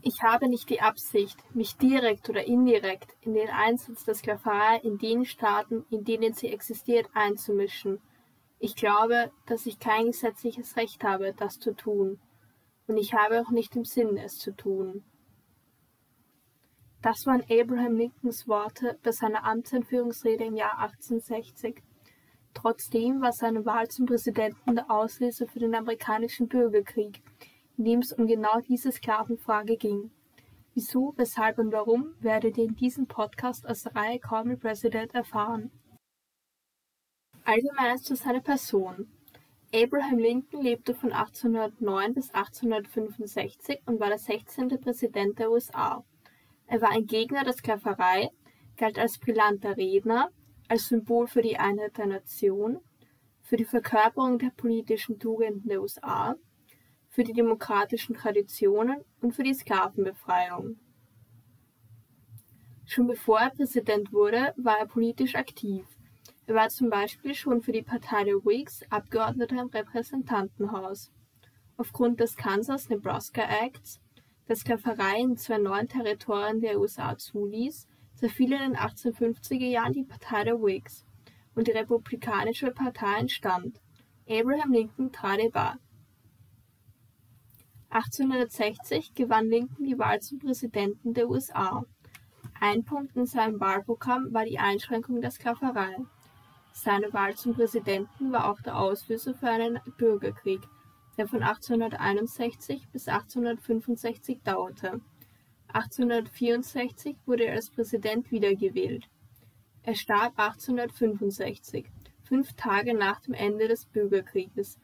Ich habe nicht die Absicht, mich direkt oder indirekt in den Einsatz der Sklaverei in den Staaten, in denen sie existiert, einzumischen. Ich glaube, dass ich kein gesetzliches Recht habe, das zu tun. Und ich habe auch nicht im Sinn, es zu tun. Das waren Abraham Lincolns Worte bei seiner Amtseinführungsrede im Jahr 1860. Trotzdem war seine Wahl zum Präsidenten der Auslöser für den amerikanischen Bürgerkrieg, in dem es um genau diese Sklavenfrage ging. Wieso, weshalb und warum werdet ihr in diesem Podcast aus Reihe Call Me President erfahren. Allgemeines zu seiner Person. Abraham Lincoln lebte von 1809 bis 1865 und war der 16. Präsident der USA. Er war ein Gegner der Sklaverei, galt als brillanter Redner, als Symbol für die Einheit der Nation, für die Verkörperung der politischen Tugenden der USA, für die demokratischen Traditionen und für die Sklavenbefreiung. Schon bevor er Präsident wurde, war er politisch aktiv. Er war zum Beispiel schon für die Partei der Whigs Abgeordneter im Repräsentantenhaus. Aufgrund des Kansas-Nebraska Acts, der Sklaverei in zwei neuen Territorien der USA zuließ, zerfiel in den 1850er Jahren die Partei der Whigs und die Republikanische Partei entstand. Abraham Lincoln trat ihr bei. 1860 gewann Lincoln die Wahl zum Präsidenten der USA. Ein Punkt in seinem Wahlprogramm war die Einschränkung der Sklaverei. Seine Wahl zum Präsidenten war auch der Auslöser für einen Bürgerkrieg, der von 1861 bis 1865 dauerte. 1864 wurde er als Präsident wiedergewählt. Er starb 1865, fünf Tage nach dem Ende des Bürgerkrieges,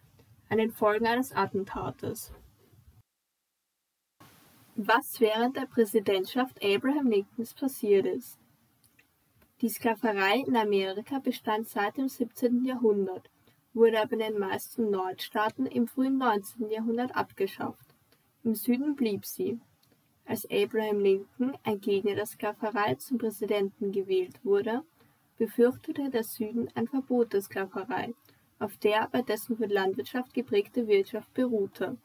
an den Folgen eines Attentates. Was während der Präsidentschaft Abraham Lincolns passiert ist. Die Sklaverei in Amerika bestand seit dem 17. Jahrhundert, wurde aber in den meisten Nordstaaten im frühen 19. Jahrhundert abgeschafft. Im Süden blieb sie. Als Abraham Lincoln, ein Gegner der Sklaverei, zum Präsidenten gewählt wurde, befürchtete der Süden ein Verbot der Sklaverei, auf der bei dessen für Landwirtschaft geprägte Wirtschaft beruhte.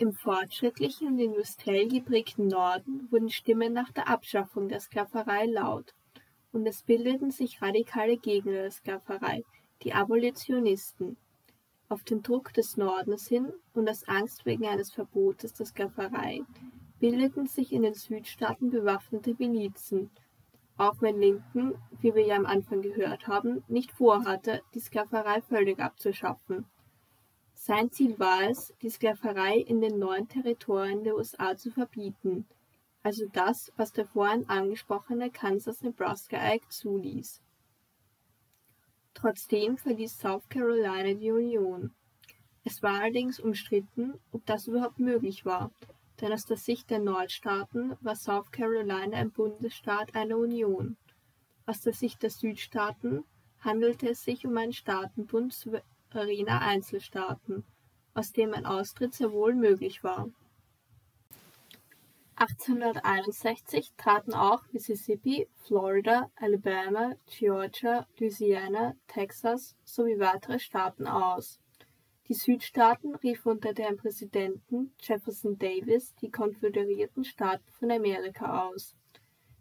Im fortschrittlichen und industriell geprägten Norden wurden Stimmen nach der Abschaffung der Sklaverei laut, und es bildeten sich radikale Gegner der Sklaverei, die Abolitionisten. Auf den Druck des Nordens hin und aus Angst wegen eines Verbotes der Sklaverei bildeten sich in den Südstaaten bewaffnete Milizen, auch wenn Lincoln, wie wir ja am Anfang gehört haben, nicht vorhatte, die Sklaverei völlig abzuschaffen. Sein Ziel war es, die Sklaverei in den neuen Territorien der USA zu verbieten, also das, was der vorhin angesprochene Kansas-Nebraska Act zuließ. Trotzdem verließ South Carolina die Union. Es war allerdings umstritten, ob das überhaupt möglich war, denn aus der Sicht der Nordstaaten war South Carolina ein Bundesstaat einer Union. Aus der Sicht der Südstaaten handelte es sich um einen Staatenbund souveräner Einzelstaaten, aus dem ein Austritt sehr wohl möglich war. 1861 traten auch Mississippi, Florida, Alabama, Georgia, Louisiana, Texas sowie weitere Staaten aus. Die Südstaaten riefen unter deren Präsidenten Jefferson Davis die Konföderierten Staaten von Amerika aus.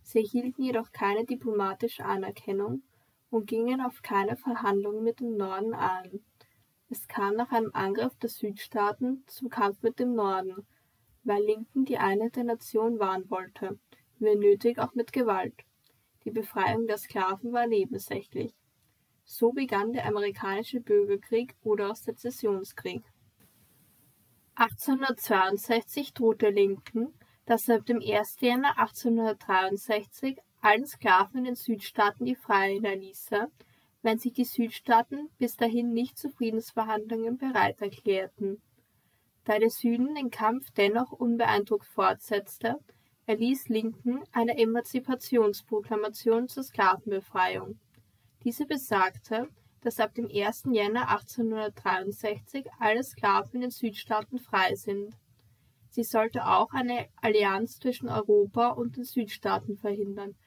Sie erhielten jedoch keine diplomatische Anerkennung und gingen auf keine Verhandlungen mit dem Norden ein. Es kam nach einem Angriff der Südstaaten zum Kampf mit dem Norden, weil Lincoln die Einheit der Nation wahren wollte, wenn nötig auch mit Gewalt. Die Befreiung der Sklaven war nebensächlich. So begann der amerikanische Bürgerkrieg oder auch Sezessionskrieg. 1862 drohte Lincoln, dass er ab dem 1. Januar 1863 allen Sklaven in den Südstaaten die Freiheit erließe, wenn sich die Südstaaten bis dahin nicht zu Friedensverhandlungen bereit erklärten. Da der Süden den Kampf dennoch unbeeindruckt fortsetzte, erließ Lincoln eine Emanzipationsproklamation zur Sklavenbefreiung. Diese besagte, dass ab dem 1. Jänner 1863 alle Sklaven in den Südstaaten frei sind. Sie sollte auch eine Allianz zwischen Europa und den Südstaaten verhindern,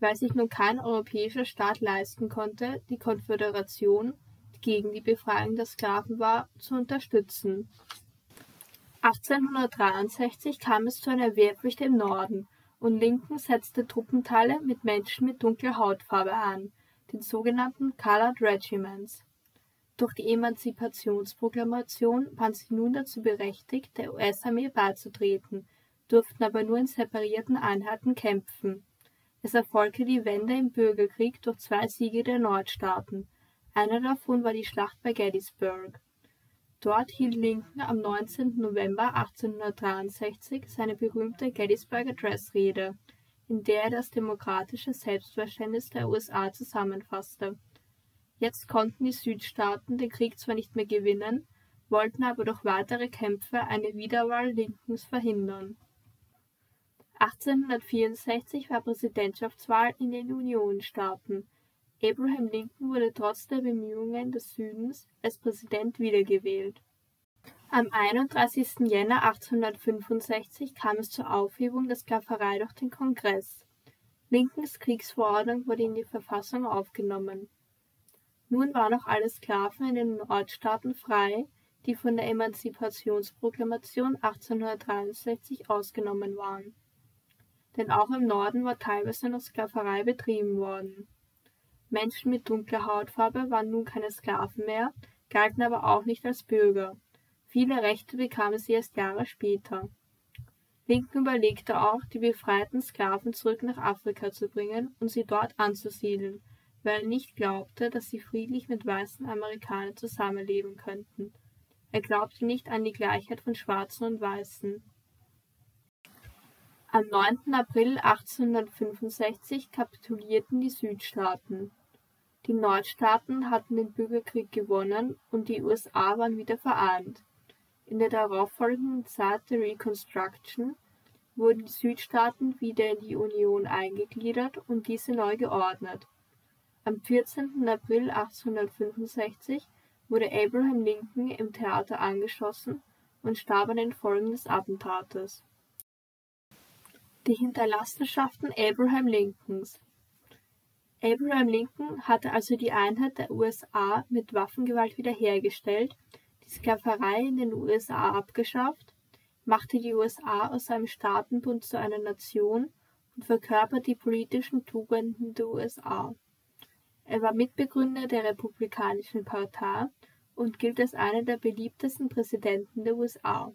weil sich nun kein europäischer Staat leisten konnte, die Konföderation, die gegen die Befreiung der Sklaven war, zu unterstützen. 1863 kam es zu einer Wehrpflicht im Norden und Lincoln setzte Truppenteile mit Menschen mit dunkler Hautfarbe ein, den sogenannten Colored Regiments. Durch die Emanzipationsproklamation waren sie nun dazu berechtigt, der US-Armee beizutreten, durften aber nur in separierten Einheiten kämpfen. Es erfolgte die Wende im Bürgerkrieg durch zwei Siege der Nordstaaten. Einer davon war die Schlacht bei Gettysburg. Dort hielt Lincoln am 19. November 1863 seine berühmte Gettysburg Address Rede, in der er das demokratische Selbstverständnis der USA zusammenfasste. Jetzt konnten die Südstaaten den Krieg zwar nicht mehr gewinnen, wollten aber durch weitere Kämpfe eine Wiederwahl Lincolns verhindern. 1864 war Präsidentschaftswahl in den Unionsstaaten. Abraham Lincoln wurde trotz der Bemühungen des Südens als Präsident wiedergewählt. Am 31. Jänner 1865 kam es zur Aufhebung der Sklaverei durch den Kongress. Lincolns Kriegsverordnung wurde in die Verfassung aufgenommen. Nun waren auch alle Sklaven in den Nordstaaten frei, die von der Emanzipationsproklamation 1863 ausgenommen waren. Denn auch im Norden war teilweise noch Sklaverei betrieben worden. Menschen mit dunkler Hautfarbe waren nun keine Sklaven mehr, galten aber auch nicht als Bürger. Viele Rechte bekamen sie erst Jahre später. Lincoln überlegte auch, die befreiten Sklaven zurück nach Afrika zu bringen und sie dort anzusiedeln, weil er nicht glaubte, dass sie friedlich mit weißen Amerikanern zusammenleben könnten. Er glaubte nicht an die Gleichheit von Schwarzen und Weißen. Am 9. April 1865 kapitulierten die Südstaaten. Die Nordstaaten hatten den Bürgerkrieg gewonnen und die USA waren wieder vereint. In der darauffolgenden Zeit der Reconstruction wurden die Südstaaten wieder in die Union eingegliedert und diese neu geordnet. Am 14. April 1865 wurde Abraham Lincoln im Theater angeschossen und starb an den Folgen des Attentates. Die Hinterlassenschaften Abraham Lincolns Abraham Lincoln hatte also die Einheit der USA mit Waffengewalt wiederhergestellt, die Sklaverei in den USA abgeschafft, machte die USA aus einem Staatenbund zu einer Nation und verkörpert die politischen Tugenden der USA. Er war Mitbegründer der Republikanischen Partei und gilt als einer der beliebtesten Präsidenten der USA.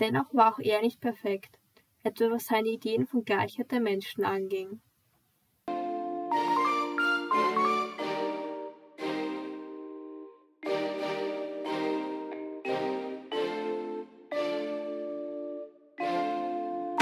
Dennoch war auch er nicht perfekt, etwa was seine Ideen von Gleichheit der Menschen anging